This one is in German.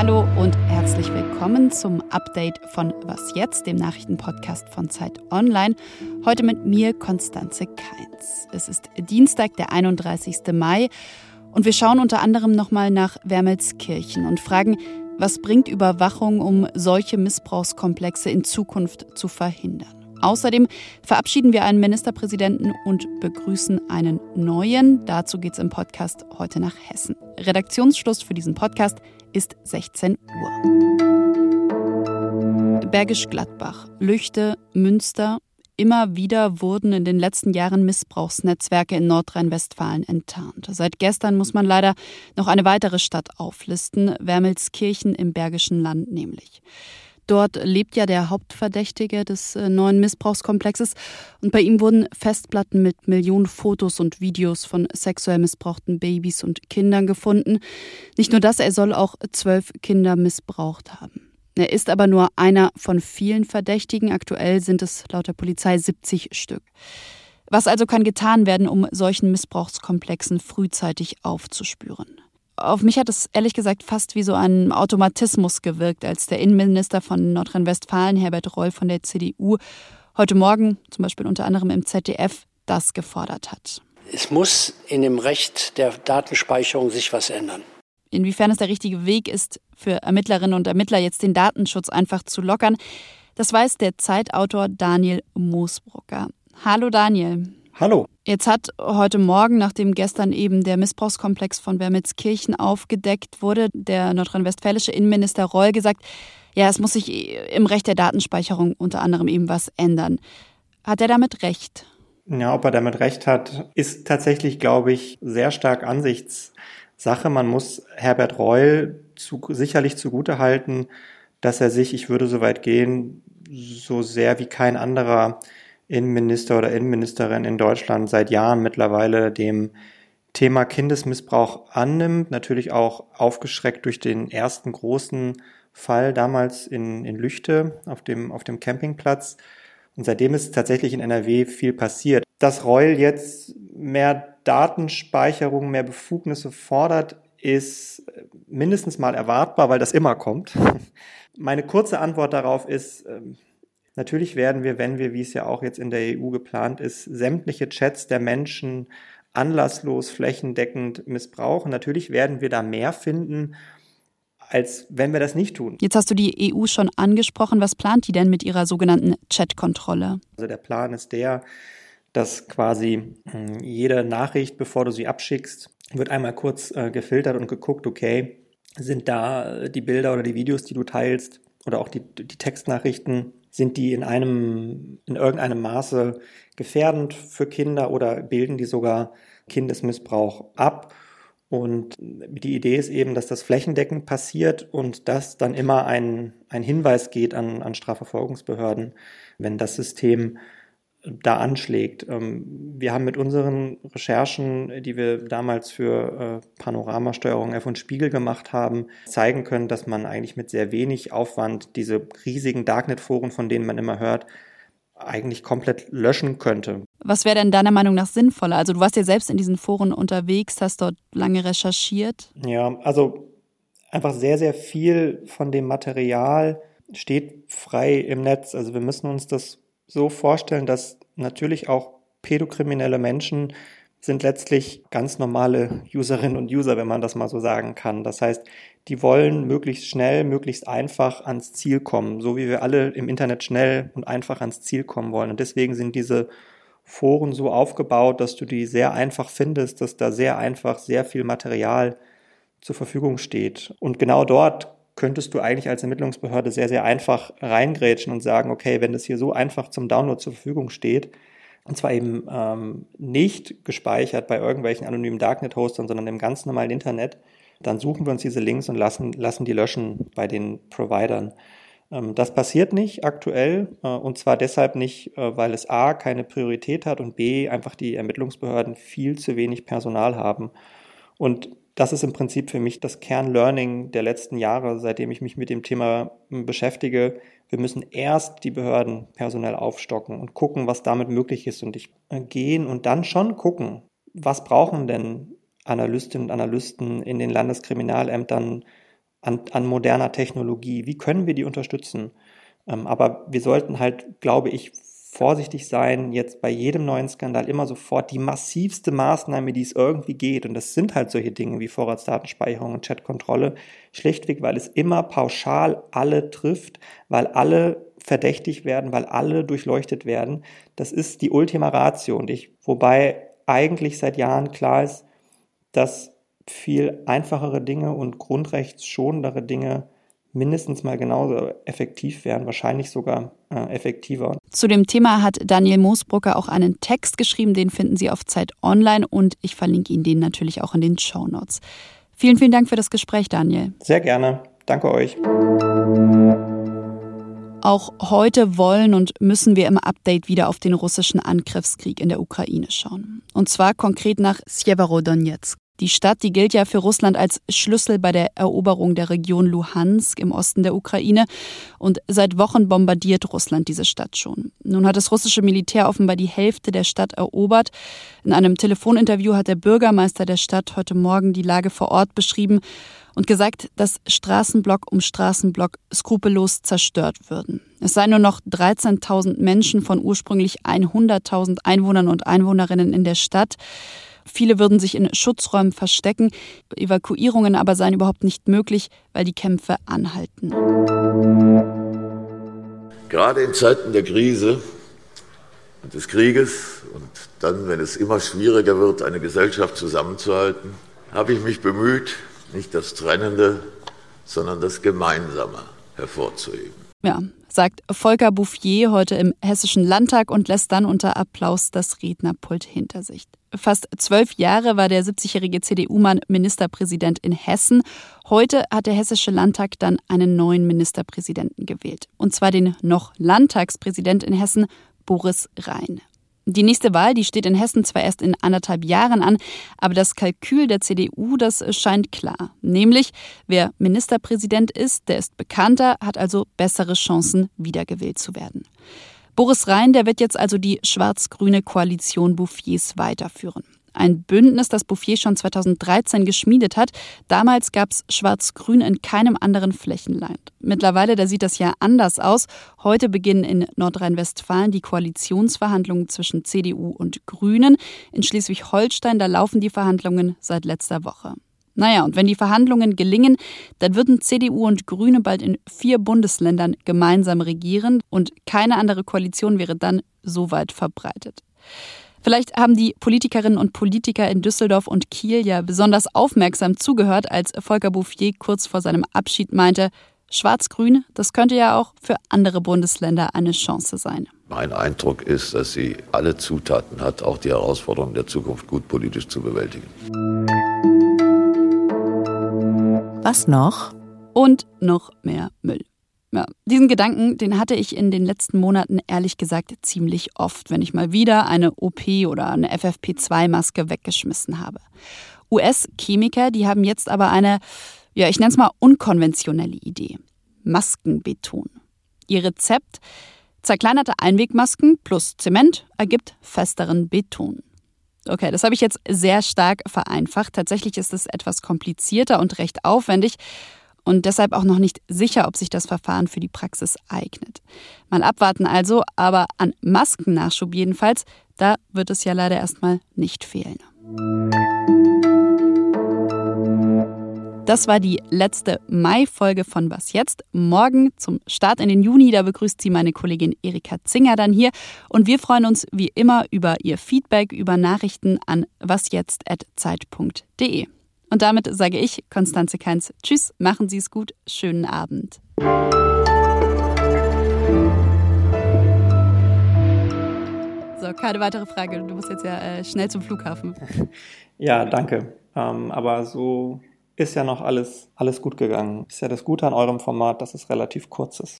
Hallo und herzlich willkommen zum Update von Was jetzt, dem Nachrichtenpodcast von Zeit Online. Heute mit mir Konstanze Keins. Es ist Dienstag, der 31. Mai und wir schauen unter anderem nochmal nach Wermelskirchen und fragen, was bringt Überwachung, um solche Missbrauchskomplexe in Zukunft zu verhindern? Außerdem verabschieden wir einen Ministerpräsidenten und begrüßen einen neuen. Dazu geht es im Podcast heute nach Hessen. Redaktionsschluss für diesen Podcast ist 16 Uhr. Bergisch Gladbach, Lüchte, Münster. Immer wieder wurden in den letzten Jahren Missbrauchsnetzwerke in Nordrhein-Westfalen enttarnt. Seit gestern muss man leider noch eine weitere Stadt auflisten, Wermelskirchen im Bergischen Land nämlich. Dort lebt ja der Hauptverdächtige des äh, neuen Missbrauchskomplexes und bei ihm wurden Festplatten mit Millionen Fotos und Videos von sexuell missbrauchten Babys und Kindern gefunden. Nicht nur das, er soll auch zwölf Kinder missbraucht haben. Er ist aber nur einer von vielen Verdächtigen. Aktuell sind es laut der Polizei 70 Stück. Was also kann getan werden, um solchen Missbrauchskomplexen frühzeitig aufzuspüren? Auf mich hat es ehrlich gesagt fast wie so ein Automatismus gewirkt, als der Innenminister von Nordrhein-Westfalen, Herbert Reul von der CDU, heute Morgen, zum Beispiel unter anderem im ZDF, das gefordert hat. Es muss in dem Recht der Datenspeicherung sich was ändern. Inwiefern es der richtige Weg ist, für Ermittlerinnen und Ermittler jetzt den Datenschutz einfach zu lockern, das weiß der Zeitautor Daniel Moosbrucker. Hallo Daniel. Hallo. Jetzt hat heute Morgen, nachdem gestern eben der Missbrauchskomplex von Wermelskirchen aufgedeckt wurde, der nordrhein-westfälische Innenminister Reul gesagt, ja, es muss sich im Recht der Datenspeicherung unter anderem eben was ändern. Hat er damit recht? Ja, ob er damit recht hat, ist tatsächlich, glaube ich, sehr stark Ansichtssache. Man muss Herbert Reul zu, sicherlich zugutehalten, dass er sich, ich würde so weit gehen, so sehr wie kein anderer Innenminister oder Innenministerin in Deutschland seit Jahren mittlerweile dem Thema Kindesmissbrauch annimmt, natürlich auch aufgeschreckt durch den ersten großen Fall damals in, in Lüchte auf dem, auf dem Campingplatz. Und seitdem ist tatsächlich in NRW viel passiert. Dass Reul jetzt mehr Datenspeicherung, mehr Befugnisse fordert, ist mindestens mal erwartbar, weil das immer kommt. Meine kurze Antwort darauf ist, ähm, Natürlich werden wir, wenn wir, wie es ja auch jetzt in der EU geplant ist, sämtliche Chats der Menschen anlasslos flächendeckend missbrauchen. Natürlich werden wir da mehr finden, als wenn wir das nicht tun. Jetzt hast du die EU schon angesprochen. Was plant die denn mit ihrer sogenannten Chat-Kontrolle? Also der Plan ist der, dass quasi hm, jede Nachricht, bevor du sie abschickst, wird einmal kurz äh, gefiltert und geguckt, okay, sind da die Bilder oder die Videos, die du teilst oder auch die, die Textnachrichten sind die in einem, in irgendeinem Maße gefährdend für Kinder oder bilden die sogar Kindesmissbrauch ab? Und die Idee ist eben, dass das flächendeckend passiert und dass dann immer ein, ein Hinweis geht an, an Strafverfolgungsbehörden, wenn das System da anschlägt. Ähm, wir haben mit unseren Recherchen, die wir damals für äh, Panoramasteuerung F und Spiegel gemacht haben, zeigen können, dass man eigentlich mit sehr wenig Aufwand diese riesigen Darknet-Foren, von denen man immer hört, eigentlich komplett löschen könnte. Was wäre denn deiner Meinung nach sinnvoller? Also du warst ja selbst in diesen Foren unterwegs, hast dort lange recherchiert. Ja, also einfach sehr, sehr viel von dem Material steht frei im Netz. Also wir müssen uns das so vorstellen, dass natürlich auch pädokriminelle Menschen sind letztlich ganz normale Userinnen und User, wenn man das mal so sagen kann. Das heißt, die wollen möglichst schnell, möglichst einfach ans Ziel kommen, so wie wir alle im Internet schnell und einfach ans Ziel kommen wollen. Und deswegen sind diese Foren so aufgebaut, dass du die sehr einfach findest, dass da sehr einfach sehr viel Material zur Verfügung steht. Und genau dort könntest du eigentlich als Ermittlungsbehörde sehr, sehr einfach reingrätschen und sagen, okay, wenn das hier so einfach zum Download zur Verfügung steht, und zwar eben ähm, nicht gespeichert bei irgendwelchen anonymen Darknet-Hostern, sondern im ganz normalen Internet, dann suchen wir uns diese Links und lassen, lassen die löschen bei den Providern. Ähm, das passiert nicht aktuell äh, und zwar deshalb nicht, äh, weil es A keine Priorität hat und B einfach die Ermittlungsbehörden viel zu wenig Personal haben. Und das ist im Prinzip für mich das Kernlearning der letzten Jahre, seitdem ich mich mit dem Thema hm, beschäftige. Wir müssen erst die Behörden personell aufstocken und gucken, was damit möglich ist und ich äh, gehen und dann schon gucken, was brauchen denn Analystinnen und Analysten in den Landeskriminalämtern an, an moderner Technologie? Wie können wir die unterstützen? Ähm, aber wir sollten halt, glaube ich, vorsichtig sein, jetzt bei jedem neuen Skandal immer sofort die massivste Maßnahme, die es irgendwie geht, und das sind halt solche Dinge wie Vorratsdatenspeicherung und Chatkontrolle, schlichtweg, weil es immer pauschal alle trifft, weil alle verdächtig werden, weil alle durchleuchtet werden. Das ist die Ultima Ratio. Und ich, wobei eigentlich seit Jahren klar ist, dass viel einfachere Dinge und grundrechtsschonendere Dinge mindestens mal genauso effektiv wären, wahrscheinlich sogar äh, effektiver. Zu dem Thema hat Daniel Moosbrucker auch einen Text geschrieben, den finden Sie auf Zeit Online und ich verlinke Ihnen den natürlich auch in den Show Notes. Vielen, vielen Dank für das Gespräch, Daniel. Sehr gerne. Danke euch. Auch heute wollen und müssen wir im Update wieder auf den russischen Angriffskrieg in der Ukraine schauen. Und zwar konkret nach Sjeverodonetsk. Die Stadt, die gilt ja für Russland als Schlüssel bei der Eroberung der Region Luhansk im Osten der Ukraine. Und seit Wochen bombardiert Russland diese Stadt schon. Nun hat das russische Militär offenbar die Hälfte der Stadt erobert. In einem Telefoninterview hat der Bürgermeister der Stadt heute Morgen die Lage vor Ort beschrieben und gesagt, dass Straßenblock um Straßenblock skrupellos zerstört würden. Es seien nur noch 13.000 Menschen von ursprünglich 100.000 Einwohnern und Einwohnerinnen in der Stadt. Viele würden sich in Schutzräumen verstecken, Evakuierungen aber seien überhaupt nicht möglich, weil die Kämpfe anhalten. Gerade in Zeiten der Krise und des Krieges und dann, wenn es immer schwieriger wird, eine Gesellschaft zusammenzuhalten, habe ich mich bemüht, nicht das Trennende, sondern das Gemeinsame hervorzuheben. Ja, sagt Volker Bouffier heute im Hessischen Landtag und lässt dann unter Applaus das Rednerpult hinter sich. Fast zwölf Jahre war der 70-jährige CDU-Mann Ministerpräsident in Hessen. Heute hat der Hessische Landtag dann einen neuen Ministerpräsidenten gewählt. Und zwar den noch Landtagspräsident in Hessen, Boris Rhein. Die nächste Wahl, die steht in Hessen zwar erst in anderthalb Jahren an, aber das Kalkül der CDU, das scheint klar. Nämlich, wer Ministerpräsident ist, der ist bekannter, hat also bessere Chancen, wiedergewählt zu werden. Boris Rhein, der wird jetzt also die schwarz-grüne Koalition Bouffiers weiterführen. Ein Bündnis, das Bouffier schon 2013 geschmiedet hat. Damals gab es Schwarz-Grün in keinem anderen Flächenland. Mittlerweile, da sieht das ja anders aus. Heute beginnen in Nordrhein-Westfalen die Koalitionsverhandlungen zwischen CDU und Grünen. In Schleswig-Holstein, da laufen die Verhandlungen seit letzter Woche. Naja, und wenn die Verhandlungen gelingen, dann würden CDU und Grüne bald in vier Bundesländern gemeinsam regieren und keine andere Koalition wäre dann so weit verbreitet. Vielleicht haben die Politikerinnen und Politiker in Düsseldorf und Kiel ja besonders aufmerksam zugehört, als Volker Bouffier kurz vor seinem Abschied meinte, Schwarz-Grün, das könnte ja auch für andere Bundesländer eine Chance sein. Mein Eindruck ist, dass sie alle Zutaten hat, auch die Herausforderungen der Zukunft gut politisch zu bewältigen. Was noch? Und noch mehr Müll. Ja, diesen Gedanken, den hatte ich in den letzten Monaten ehrlich gesagt ziemlich oft, wenn ich mal wieder eine OP oder eine FFP2-Maske weggeschmissen habe. US-Chemiker, die haben jetzt aber eine, ja, ich nenne es mal unkonventionelle Idee. Maskenbeton. Ihr Rezept: zerkleinerte Einwegmasken plus Zement ergibt festeren Beton. Okay, das habe ich jetzt sehr stark vereinfacht. Tatsächlich ist es etwas komplizierter und recht aufwendig und deshalb auch noch nicht sicher, ob sich das Verfahren für die Praxis eignet. Mal abwarten also, aber an Maskennachschub jedenfalls, da wird es ja leider erstmal nicht fehlen. Das war die letzte Mai-Folge von Was Jetzt. Morgen zum Start in den Juni, da begrüßt sie meine Kollegin Erika Zinger dann hier. Und wir freuen uns wie immer über Ihr Feedback, über Nachrichten an wasjetzt.zeit.de. Und damit sage ich, Konstanze Keins, Tschüss, machen Sie es gut, schönen Abend. So, keine weitere Frage. Du musst jetzt ja äh, schnell zum Flughafen. Ja, danke. Ähm, aber so ist ja noch alles, alles gut gegangen. Ist ja das Gute an eurem Format, dass es relativ kurz ist.